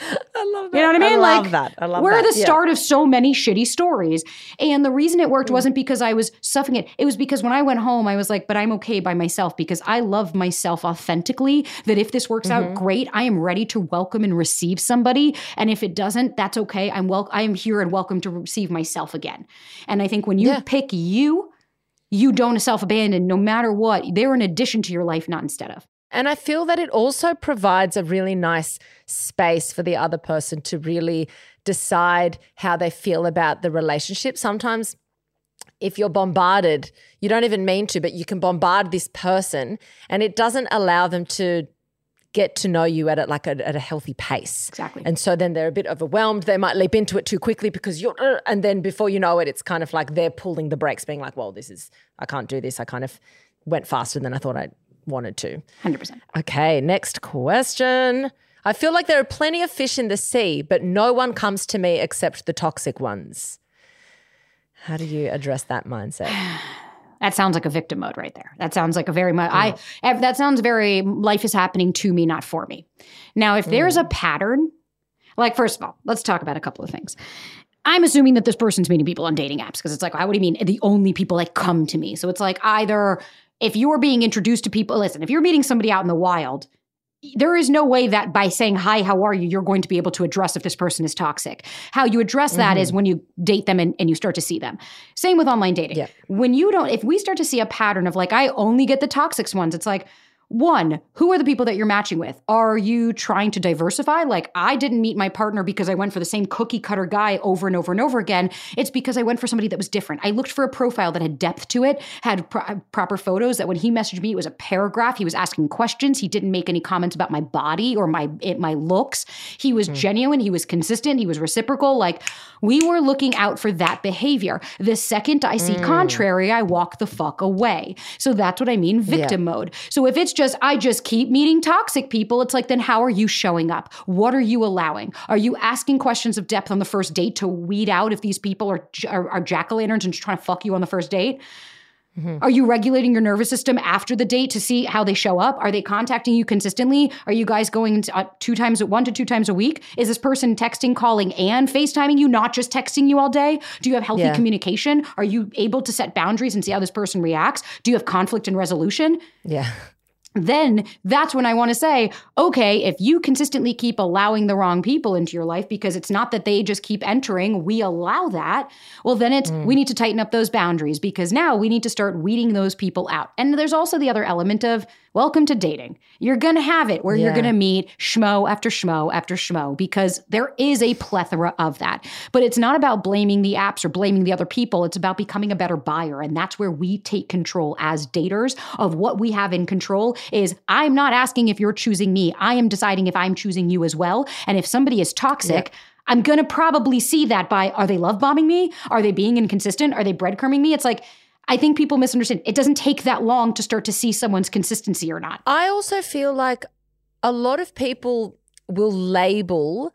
I love that. You know what I mean? I love like that. I love that. we're that. the Yeah. start of so many shitty stories. And the reason it Mm. worked wasn't because I was suffering it. It was because when I went home, I was like, but I'm okay by myself because I love myself authentically. That if this works Mm-hmm. out, great. I am ready to welcome and receive somebody. And if it doesn't, that's okay. I'm wel- I am here and welcome to receive myself again. And I think when you Yeah. pick you, you don't self-abandon no matter what. They're an addition to your life, not instead of. And I feel that it also provides a really nice space for the other person to really decide how they feel about the relationship. Sometimes, if you're bombarded, you don't even mean to, but you can bombard this person and it doesn't allow them to get to know you at a, like a, at a healthy pace. Exactly. And so then they're a bit overwhelmed. They might leap into it too quickly because you're, and then before you know it, it's kind of like they're pulling the brakes, being like, well, this is, I can't do this. I kind of went faster than I thought I wanted to. 100%. Okay, next question. I feel like there are plenty of fish in the sea, but no one comes to me except the toxic ones. How do you address that mindset? [SIGHS] That sounds like a victim mode right there. That sounds like a very much I that sounds very life is happening to me not for me. Now if there's mm. a pattern like first of all, let's talk about a couple of things. I'm assuming that this person's meeting people on dating apps because it's like, what do you mean? The only people that come to me. So it's like either if you're being introduced to people, listen, if you're meeting somebody out in the wild, there is no way that by saying hi how are you? you're going to be able to address if this person is toxic. How you address that is mm-hmm. when you date them and, and you start to see them. Same with online dating. Yeah. when you don't if we start to see a pattern of like i only get the toxic ones it's like one who are the people that you're matching with? Are you trying to diversify? Like i didn't meet my partner because i went for the same cookie cutter guy over and over and over again. It's because i went for somebody that was different. I looked for a profile that had depth to it had pro- uh, proper photos that when he messaged me it was a paragraph. He was asking questions. He didn't make any comments about my body or my it, my looks. He was hmm. genuine. He was consistent. He was reciprocal. Like we were looking out for that behavior. The second i see hmm. contrary i walk the fuck away. So that's what i mean victim mode. So if it's just i just keep meeting toxic people it's like then how are you showing up what are you allowing are you asking questions of depth on the first date to weed out if these people are are, are jack-o'-lanterns and just trying to fuck you on the first date are you regulating your nervous system after the date to see how they show up? Are they contacting you consistently? Are you guys going to, uh, two times, one to two times a week? Is this person texting, calling, and FaceTiming you, not just texting you all day? Do you have healthy Yeah. communication? Are you able to set boundaries and see how this person reacts? Do you have conflict and resolution? Yeah. Then that's when I want to say, okay, if you consistently keep allowing the wrong people into your life because it's not that they just keep entering, we allow that. Well, then it's mm. we need to tighten up those boundaries because now we need to start weeding those people out. And there's also the other element of welcome to dating. You're going to have it where you're going to meet schmo after schmo after schmo because there is a plethora of that. But it's not about blaming the apps or blaming the other people. It's about becoming a better buyer. And that's where we take control as daters of what we have in control is I'm not asking if you're choosing me. I am deciding if I'm choosing you as well. And if somebody is toxic, I'm going to probably see that by are they love bombing me? Are they being inconsistent? Are they breadcrumbing me? It's like, I think people misunderstand. It doesn't take that long to start to see someone's consistency or not. I also feel like a lot of people will label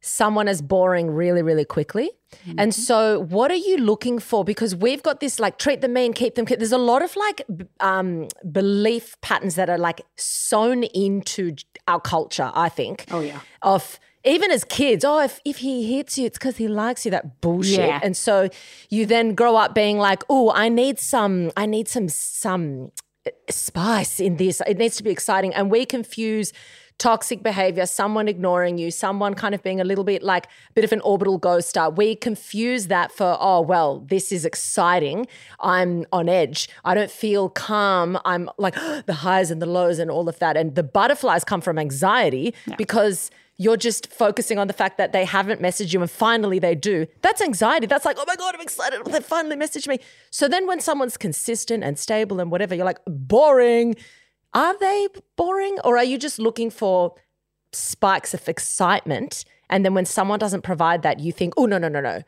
someone as boring really, really quickly. And so, what are you looking for? Because we've got this like treat them mean, keep them. Keep. There's a lot of like um, belief patterns that are like sewn into our culture. I think. Oh, yeah. Of even as kids, oh, if, if he hits you, it's because he likes you. That bullshit. Yeah. And so you then grow up being like, oh, I need some, I need some, some uh, spice in this. It needs to be exciting. And we confuse toxic behavior, someone ignoring you, someone kind of being a little bit like a bit of an orbital ghost star. We confuse that for, oh, well, this is exciting. I'm on edge. I don't feel calm. I'm like [GASPS] the highs and the lows and all of that. And the butterflies come from anxiety because you're just focusing on the fact that they haven't messaged you and finally they do. That's anxiety. That's like, oh my God, I'm excited. They finally messaged me. So then when someone's consistent and stable and whatever, you're like, boring. Are they boring? Or are you just looking for spikes of excitement? And then when someone doesn't provide that, you think, oh, no, no, no, no.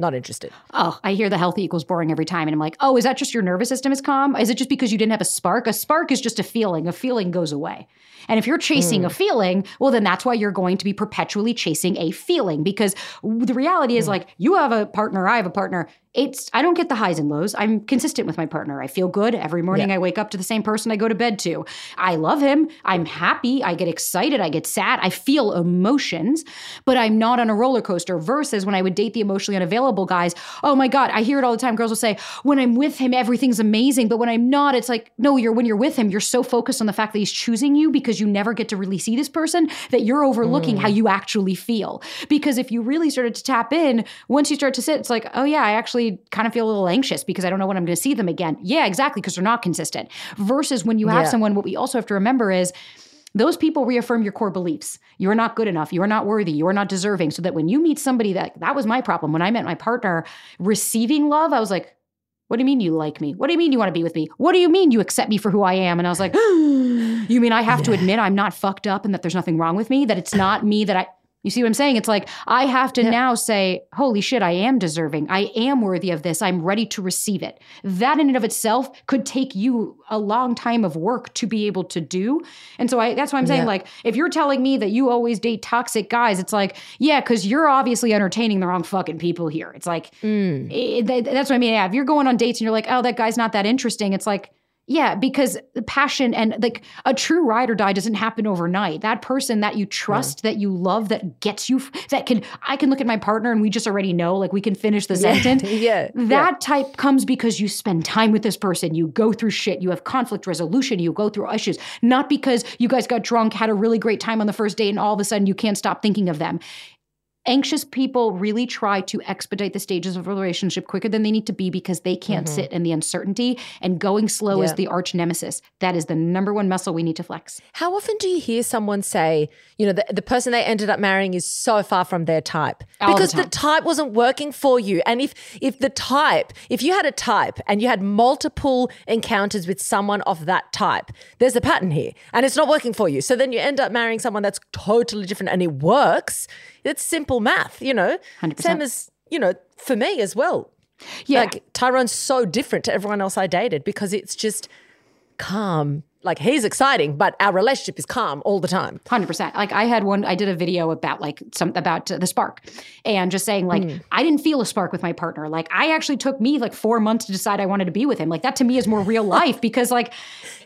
Not interested. Oh, I hear the healthy equals boring every time. And I'm like, oh, is that just your nervous system is calm? Is it just because you didn't have a spark? A spark is just a feeling. A feeling goes away. And if you're chasing a mm. feeling, well, then that's why you're going to be perpetually chasing a feeling because the reality is mm. like you have a partner, I have a partner. It's I don't get the highs and lows. I'm consistent with my partner. I feel good every morning. Yeah. I wake up to the same person I go to bed to. I love him. I'm happy. I get excited. I get sad. I feel emotions, but I'm not on a roller coaster. Versus when I would date the emotionally unavailable guys. Oh my god, I hear it all the time. Girls will say, "When I'm with him, everything's amazing," but when I'm not, it's like, no. You're when you're with him, you're so focused on the fact that he's choosing you because you never get to really see this person that you're overlooking how mm. you actually feel. Because if you really started to tap in, once you start to sit, it's like, oh yeah, I actually kind of feel a little anxious because I don't know when I'm going to see them again. Yeah, exactly, because they're not consistent. Versus when you have Yeah. someone, what we also have to remember is those people reaffirm your core beliefs. You're not good enough. You're not worthy. You're not deserving. So that when you meet somebody that that was my problem when I met my partner, receiving love, I was like, what do you mean you like me? What do you mean you want to be with me? What do you mean you accept me for who I am? And I was like, [GASPS] you mean I have to admit I'm not fucked up and that there's nothing wrong with me? That it's not me that I you see what I'm saying? It's like I have to now say, holy shit, I am deserving. I am worthy of this. I'm ready to receive it. That in and of itself could take you a long time of work to be able to do. And so I that's why I'm saying, Yeah. like, if you're telling me that you always date toxic guys, it's like, yeah, because you're obviously entertaining the wrong fucking people here. It's like, it- that- that's what I mean. Yeah, if you're going on dates and you're like, oh, that guy's not that interesting, it's like, yeah, because the passion and like a true ride or die doesn't happen overnight. That person that you trust, that you love, that gets you, that can, I can look at my partner and we just already know, like we can finish the [LAUGHS] sentence. [LAUGHS] Yeah, yeah. That type comes because you spend time with this person. You go through shit. You have conflict resolution. You go through issues. Not because you guys got drunk, had a really great time on the first date, and all of a sudden you can't stop thinking of them anxious people really try to expedite the stages of a relationship quicker than they need to be because they can't mm-hmm. sit in the uncertainty and going slow is the arch nemesis that is the number one muscle we need to flex How often do you hear someone say, you know, the, the person they ended up marrying is so far from their type All because the, time. type wasn't working for you? And if if the type, if you had a type and you had multiple encounters with someone of that type, there's a pattern here, and it's not working for you. So then you end up marrying someone that's totally different, and it works. It's simple math, you know. 100%. Same as you know for me as well. yeah Like Tyrone's so different to everyone else I dated because it's just calm. Like he's exciting, but our relationship is calm all the time. Hundred percent. Like I had one. I did a video about like some about the spark, and just saying like mm. I didn't feel a spark with my partner. Like I actually took me like four months to decide I wanted to be with him. Like that to me is more real [LAUGHS] life because like,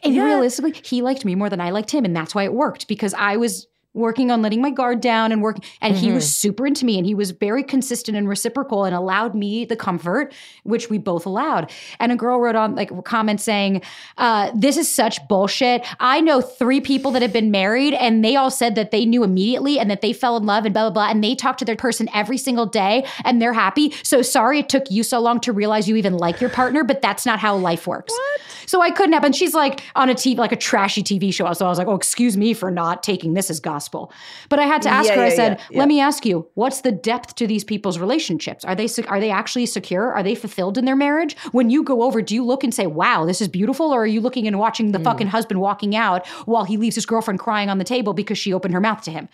and realistically, he liked me more than I liked him, and that's why it worked because I was working on letting my guard down and working and he was super into me and he was very consistent and reciprocal and allowed me the comfort which we both allowed and a girl wrote on like a comment saying uh, this is such bullshit i know three people that have been married and they all said that they knew immediately and that they fell in love and blah blah blah and they talk to their person every single day and they're happy so sorry it took you so long to realize you even like your partner but that's not how life works so I couldn't have. And she's like on a TV, like a trashy TV show. So I was like, oh, excuse me for not taking this as gospel. But I had to ask Yeah, her. I said, yeah, let me ask you, what's the depth to these people's relationships? Are they are they actually secure? Are they fulfilled in their marriage? When you go over, do you look and say, wow, this is beautiful, or are you looking and watching the hmm. fucking husband walking out while he leaves his girlfriend crying on the table because she opened her mouth to him?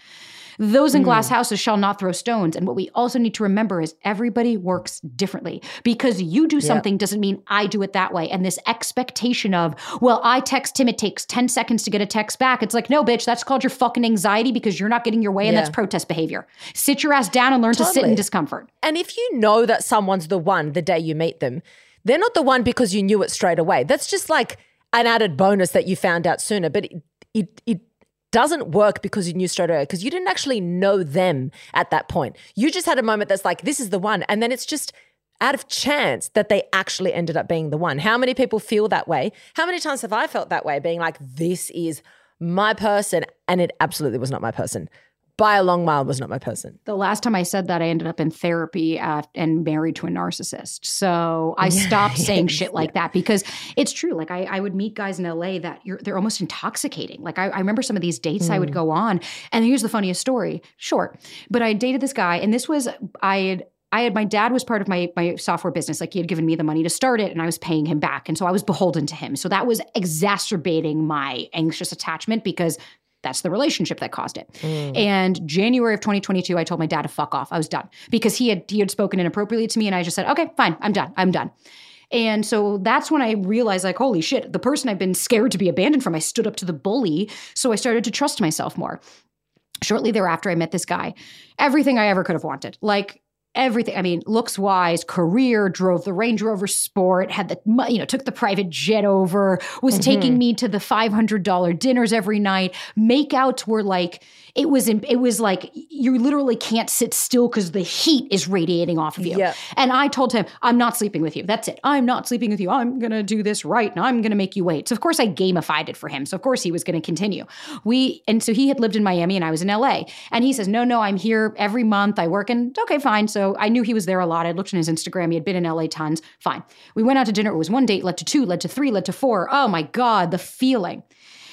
Those in glass hmm. houses shall not throw stones. And what we also need to remember is everybody works differently. Because you do something doesn't mean I do it that way. And this expectation of, well, I text him, it takes 10 seconds to get a text back. It's like, no, bitch, that's called your fucking anxiety because you're not getting your way. And that's protest behavior. Sit your ass down and learn to sit in discomfort. And if you know that someone's the one the day you meet them, they're not the one because you knew it straight away. That's just like an added bonus that you found out sooner. But it it, it doesn't work because you knew straight away because you didn't actually know them at that point. You just had a moment that's like, this is the one. And then it's just out of chance that they actually ended up being the one. How many people feel that way? How many times have I felt that way, being like, this is my person? And it absolutely was not my person. By a long mile, was not my person. The last time I said that, I ended up in therapy at, and married to a narcissist. So I [LAUGHS] stopped saying shit like that because it's true. Like I, I would meet guys in LA that you're, they're almost intoxicating. Like I, I remember some of these dates I would mm. go on, and here's the funniest story. Short, but I dated this guy, and this was I had. I had my dad was part of my my software business. Like he had given me the money to start it, and I was paying him back, and so I was beholden to him. So that was exacerbating my anxious attachment because That's the relationship that caused it. Mm. And January of 2022, I told my dad to fuck off. I was done because he had he had spoken inappropriately to me, and I just said, okay, fine, I'm done. I'm done. And so that's when I realized, like, holy shit, the person I've been scared to be abandoned from, I stood up to the bully. So I started to trust myself more. Shortly thereafter, I met this guy. Everything I ever could have wanted. Like, everything. I mean, looks wise, career, drove the Range Rover Sport, had the you know took the private jet over, was mm-hmm. taking me to the five hundred dollar dinners every night. Makeouts were like it was in, it was like you literally can't sit still because the heat is radiating off of you. Yeah. And I told him, I'm not sleeping with you. That's it. I'm not sleeping with you. I'm gonna do this right, and I'm gonna make you wait. So of course I gamified it for him. So of course he was gonna continue. We and so he had lived in Miami and I was in LA, and he says, No, no, I'm here every month. I work and okay, fine. So I knew he was there a lot. I looked on his Instagram. He had been in LA tons. Fine. We went out to dinner. It was one date, led to two, led to three, led to four. Oh my God, the feeling.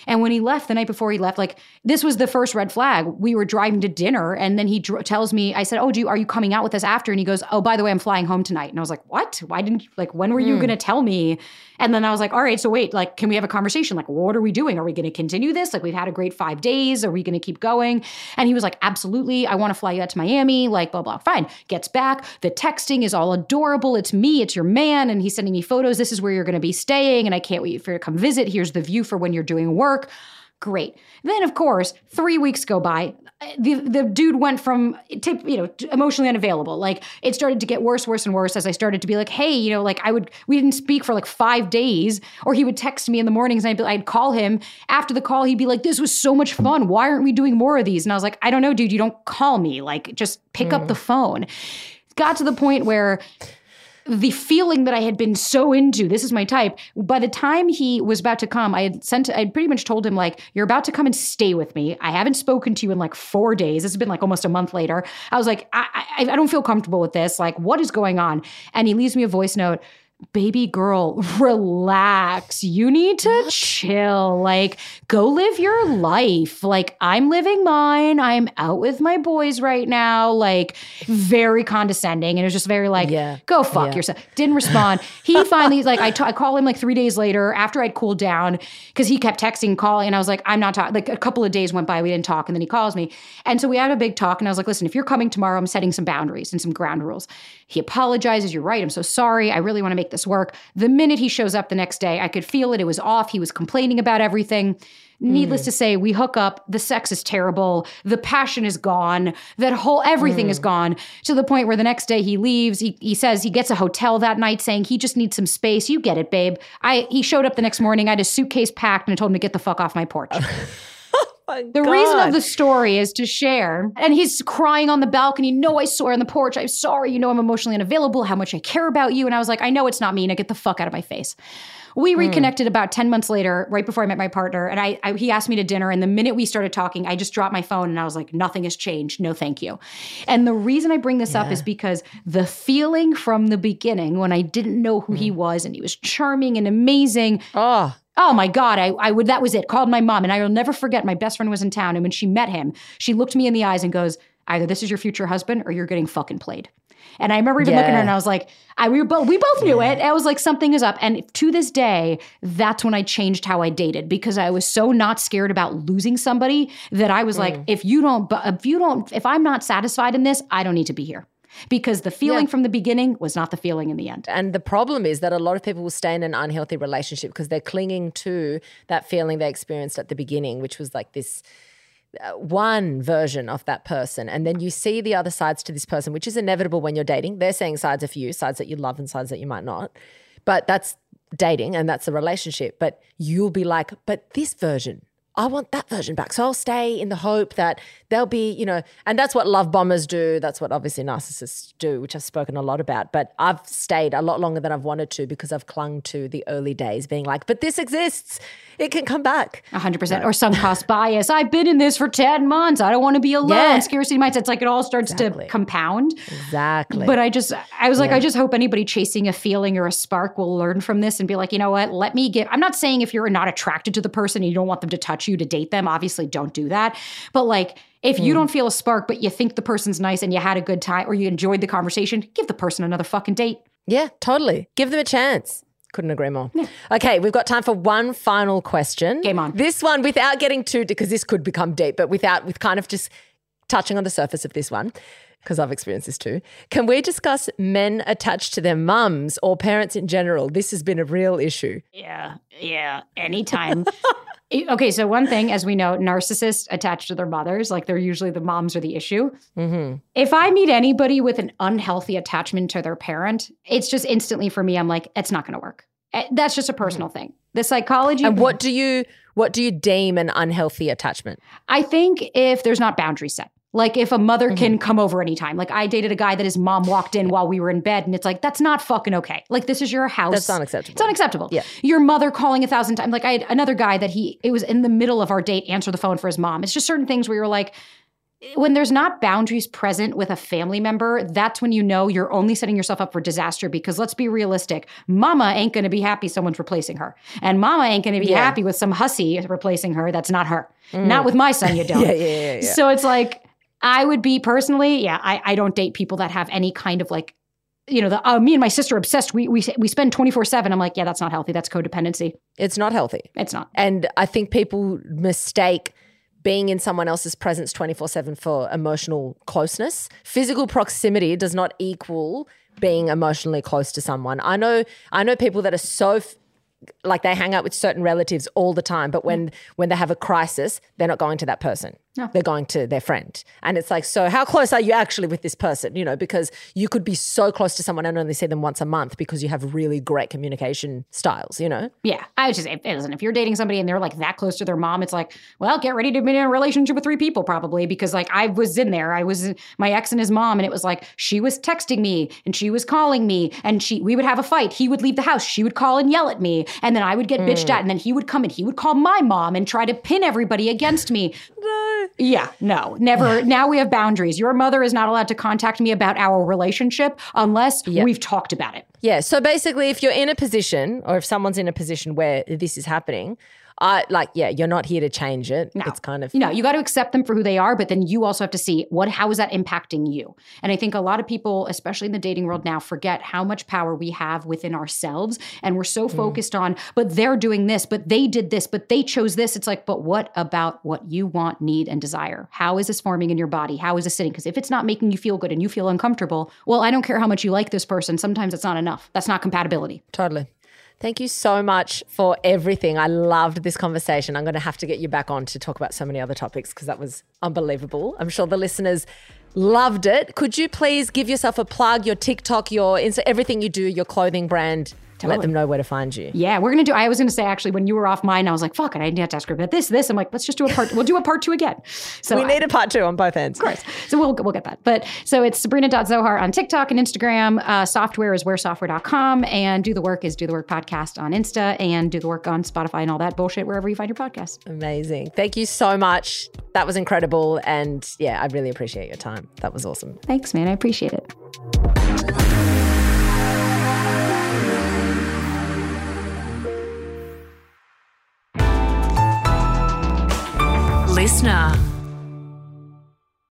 And when he left the night before he left, like this was the first red flag. We were driving to dinner, and then he dr- tells me, "I said, oh, do you, are you coming out with us after?" And he goes, "Oh, by the way, I'm flying home tonight." And I was like, "What? Why didn't you, like when were you hmm. going to tell me?" And then I was like, "All right, so wait, like, can we have a conversation? Like, what are we doing? Are we going to continue this? Like, we've had a great five days. Are we going to keep going?" And he was like, "Absolutely. I want to fly you out to Miami." Like, blah blah. Fine. Gets back. The texting is all adorable. It's me. It's your man, and he's sending me photos. This is where you're going to be staying, and I can't wait for you to come visit. Here's the view for when you're doing work. Great. Then, of course, three weeks go by. The the dude went from tip, you know, emotionally unavailable. Like it started to get worse, worse, and worse as I started to be like, hey, you know, like I would, we didn't speak for like five days, or he would text me in the mornings and I'd, be, I'd call him. After the call, he'd be like, this was so much fun. Why aren't we doing more of these? And I was like, I don't know, dude. You don't call me. Like, just pick up mm. the phone. Got to the point where the feeling that I had been so into, this is my type. By the time he was about to come, I had sent, I had pretty much told him, like, you're about to come and stay with me. I haven't spoken to you in like four days. This has been like almost a month later. I was like, I, I, I don't feel comfortable with this. Like, what is going on? And he leaves me a voice note baby girl, [LAUGHS] relax. You need to chill. Like, go live your life. Like, I'm living mine. I'm out with my boys right now. Like, very condescending. And it was just very like, Yeah. go fuck Yeah. yourself. Didn't respond. He [LAUGHS] finally, like, I ta- I call him like three days later after I'd cooled down because he kept texting, calling. And I was like, I'm not talking. Like, a couple of days went by. We didn't talk. And then he calls me. And so we had a big talk. And I was like, listen, if you're coming tomorrow, I'm setting some boundaries and some ground rules. He apologizes. You're right. I'm so sorry. I really want to make this work. The minute he shows up the next day, I could feel it. It was off. He was complaining about everything. Needless hmm. to say, we hook up. The sex is terrible. The passion is gone. That whole everything is hmm. gone to the point where the next day he leaves. He, he says he gets a hotel that night, saying he just needs some space. You get it, babe. I he showed up the next morning. I had his suitcase packed and I told him to get the fuck off my porch. [LAUGHS] The reason of the story is to share. And he's crying on the balcony. No, I saw her on the porch. I'm sorry. You know, I'm emotionally unavailable, how much I care about you. And I was like, I know it's not me. Now get the fuck out of my face. We hmm. reconnected about 10 months later, right before I met my partner. And I, I he asked me to dinner. And the minute we started talking, I just dropped my phone and I was like, nothing has changed. No, thank you. And the reason I bring this up is because the feeling from the beginning when I didn't know who he hmm. was and he was charming and amazing. Oh, Oh my God, I, I would, that was it. Called my mom. And I will never forget my best friend was in town. And when she met him, she looked me in the eyes and goes, either this is your future husband or you're getting fucking played. And I remember even looking at her and I was like, I, we, were both, we both knew it. I was like, something is up. And to this day, that's when I changed how I dated because I was so not scared about losing somebody that I was like, mm. if you don't, if you don't, if I'm not satisfied in this, I don't need to be here. Because the feeling Yeah. from the beginning was not the feeling in the end. And the problem is that a lot of people will stay in an unhealthy relationship because they're clinging to that feeling they experienced at the beginning, which was like this uh, one version of that person. And then you see the other sides to this person, which is inevitable when you're dating. They're seeing sides of you, sides that you love and sides that you might not. But that's dating and that's a relationship. But you'll be like, but this version, I want that version back. So I'll stay in the hope that they'll be, you know, and that's what love bombers do. That's what obviously narcissists do, which I've spoken a lot about. But I've stayed a lot longer than I've wanted to because I've clung to the early days, being like, but this exists. It can come back. Hundred percent, or sunk cost [LAUGHS] bias. I've been in this for ten months. I don't want to be alone. Yeah. Scarcity mindset. It's like it all starts Exactly. to compound. Exactly. But I just, I was like, I just hope anybody chasing a feeling or a spark will learn from this and be like, you know what? Let me give. I'm not saying if you're not attracted to the person and you don't want them to touch you to date them, obviously don't do that. But like. If you hmm. don't feel a spark, but you think the person's nice and you had a good time or you enjoyed the conversation, give the person another fucking date. yeah, totally. Give them a chance. Couldn't agree more. Okay, we've got time for one final question. Game on. This one, without getting too, because this could become deep, but without, with kind of just touching on the surface of this one, because I've experienced this too. Can we discuss men attached to their mums or parents in general? This has been a real issue. Yeah, yeah. Anytime. [LAUGHS] Okay, so one thing, as we know, narcissists attached to their mothers, like they're usually the moms are the issue. Mm-hmm. If I meet anybody with an unhealthy attachment to their parent, it's just instantly for me, I'm like, it's not going to work. Eh, That's just a personal thing. The psychology. And what do you what do you deem an unhealthy attachment? I think if there's not boundaries set. Like if a mother Mm-hmm. can come over anytime. Like I dated a guy that his mom walked in while we were in bed, and it's like that's not fucking okay. Like this is your house. That's unacceptable. It's unacceptable. Yeah. Your mother calling a thousand times. Like I had another guy that he it was in the middle of our date answer the phone for his mom. It's just certain things where you're like when there's not boundaries present with a family member, that's when you know you're only setting yourself up for disaster because let's be realistic. Mama ain't going to be happy someone's replacing her. And mama ain't going to be Yeah. happy with some hussy replacing her that's not her. Not with my son, you [LAUGHS] don't. Yeah, yeah, yeah, yeah. So it's like, I would be personally, yeah, I, I don't date people that have any kind of like, you know, the uh, me and my sister are obsessed. We we we spend twenty four seven. I'm like, yeah, that's not healthy. That's codependency. It's not healthy. It's not. And I think people mistake being in someone else's presence 24 7 for emotional closeness. Physical proximity does not equal being emotionally close to someone. I know, I know people that are so. F- like they hang out with certain relatives all the time, but when when they have a crisis, they're not going to that person. They're going to their friend. And it's like, so how close are you actually with this person? You know, because you could be so close to someone and only see them once a month because you have really great communication styles, you know? Yeah, I was just if, listen. If you're dating somebody and they're like that close to their mom, it's like, well, get ready to be in a relationship with three people probably because like I was in there. I was my ex and his mom, and it was like she was texting me and she was calling me, and she we would have a fight. He would leave the house. She would call and yell at me, and then I would get bitched mm. at, and then he would come and he would call my mom and try to pin everybody against me. Yeah, no, never. now we have boundaries. Your mother is not allowed to contact me about our relationship unless we've talked about it. Yeah. So basically, if you're in a position or if someone's in a position where this is happening, I like, yeah, you're not here to change it. It's kind of, you know you got to accept them for who they are but then you also have to see what how is that impacting you? And i think a lot of people especially in the dating world now forget how much power we have within ourselves and we're so mm. focused on but they're doing this but they did this but they chose this. It's like but what about what you want need and desire? How is this forming in your body? How is this sitting? Because if it's not making you feel good and you feel uncomfortable well i don't care how much you like this person sometimes it's not enough. That's not compatibility. Totally. Thank you so much for everything. I loved this conversation. I'm going to have to get you back on to talk about so many other topics because that was unbelievable. I'm sure the listeners loved it. Could you please give yourself a plug, your TikTok, your Insta, everything you do, your clothing brand? Let them know where to find you. Yeah, we're gonna do. I was gonna say actually when you were off mine, I was like, "Fuck it, I didn't have to ask her about this, this." I'm like, "Let's just do a part. we'll do a part two again." So We I- need a part two on both ends. of course. So we'll we'll get that. But so it's Sabrina.Zohar on TikTok and Instagram. Uh, software is wheresoftware.com, and do the work is do the work podcast on Insta, and do the work on Spotify and all that bullshit wherever you find your podcast. Amazing. Thank you so much. That was incredible. And yeah, I really appreciate your time. That was awesome. Thanks, man. I appreciate it. Listener.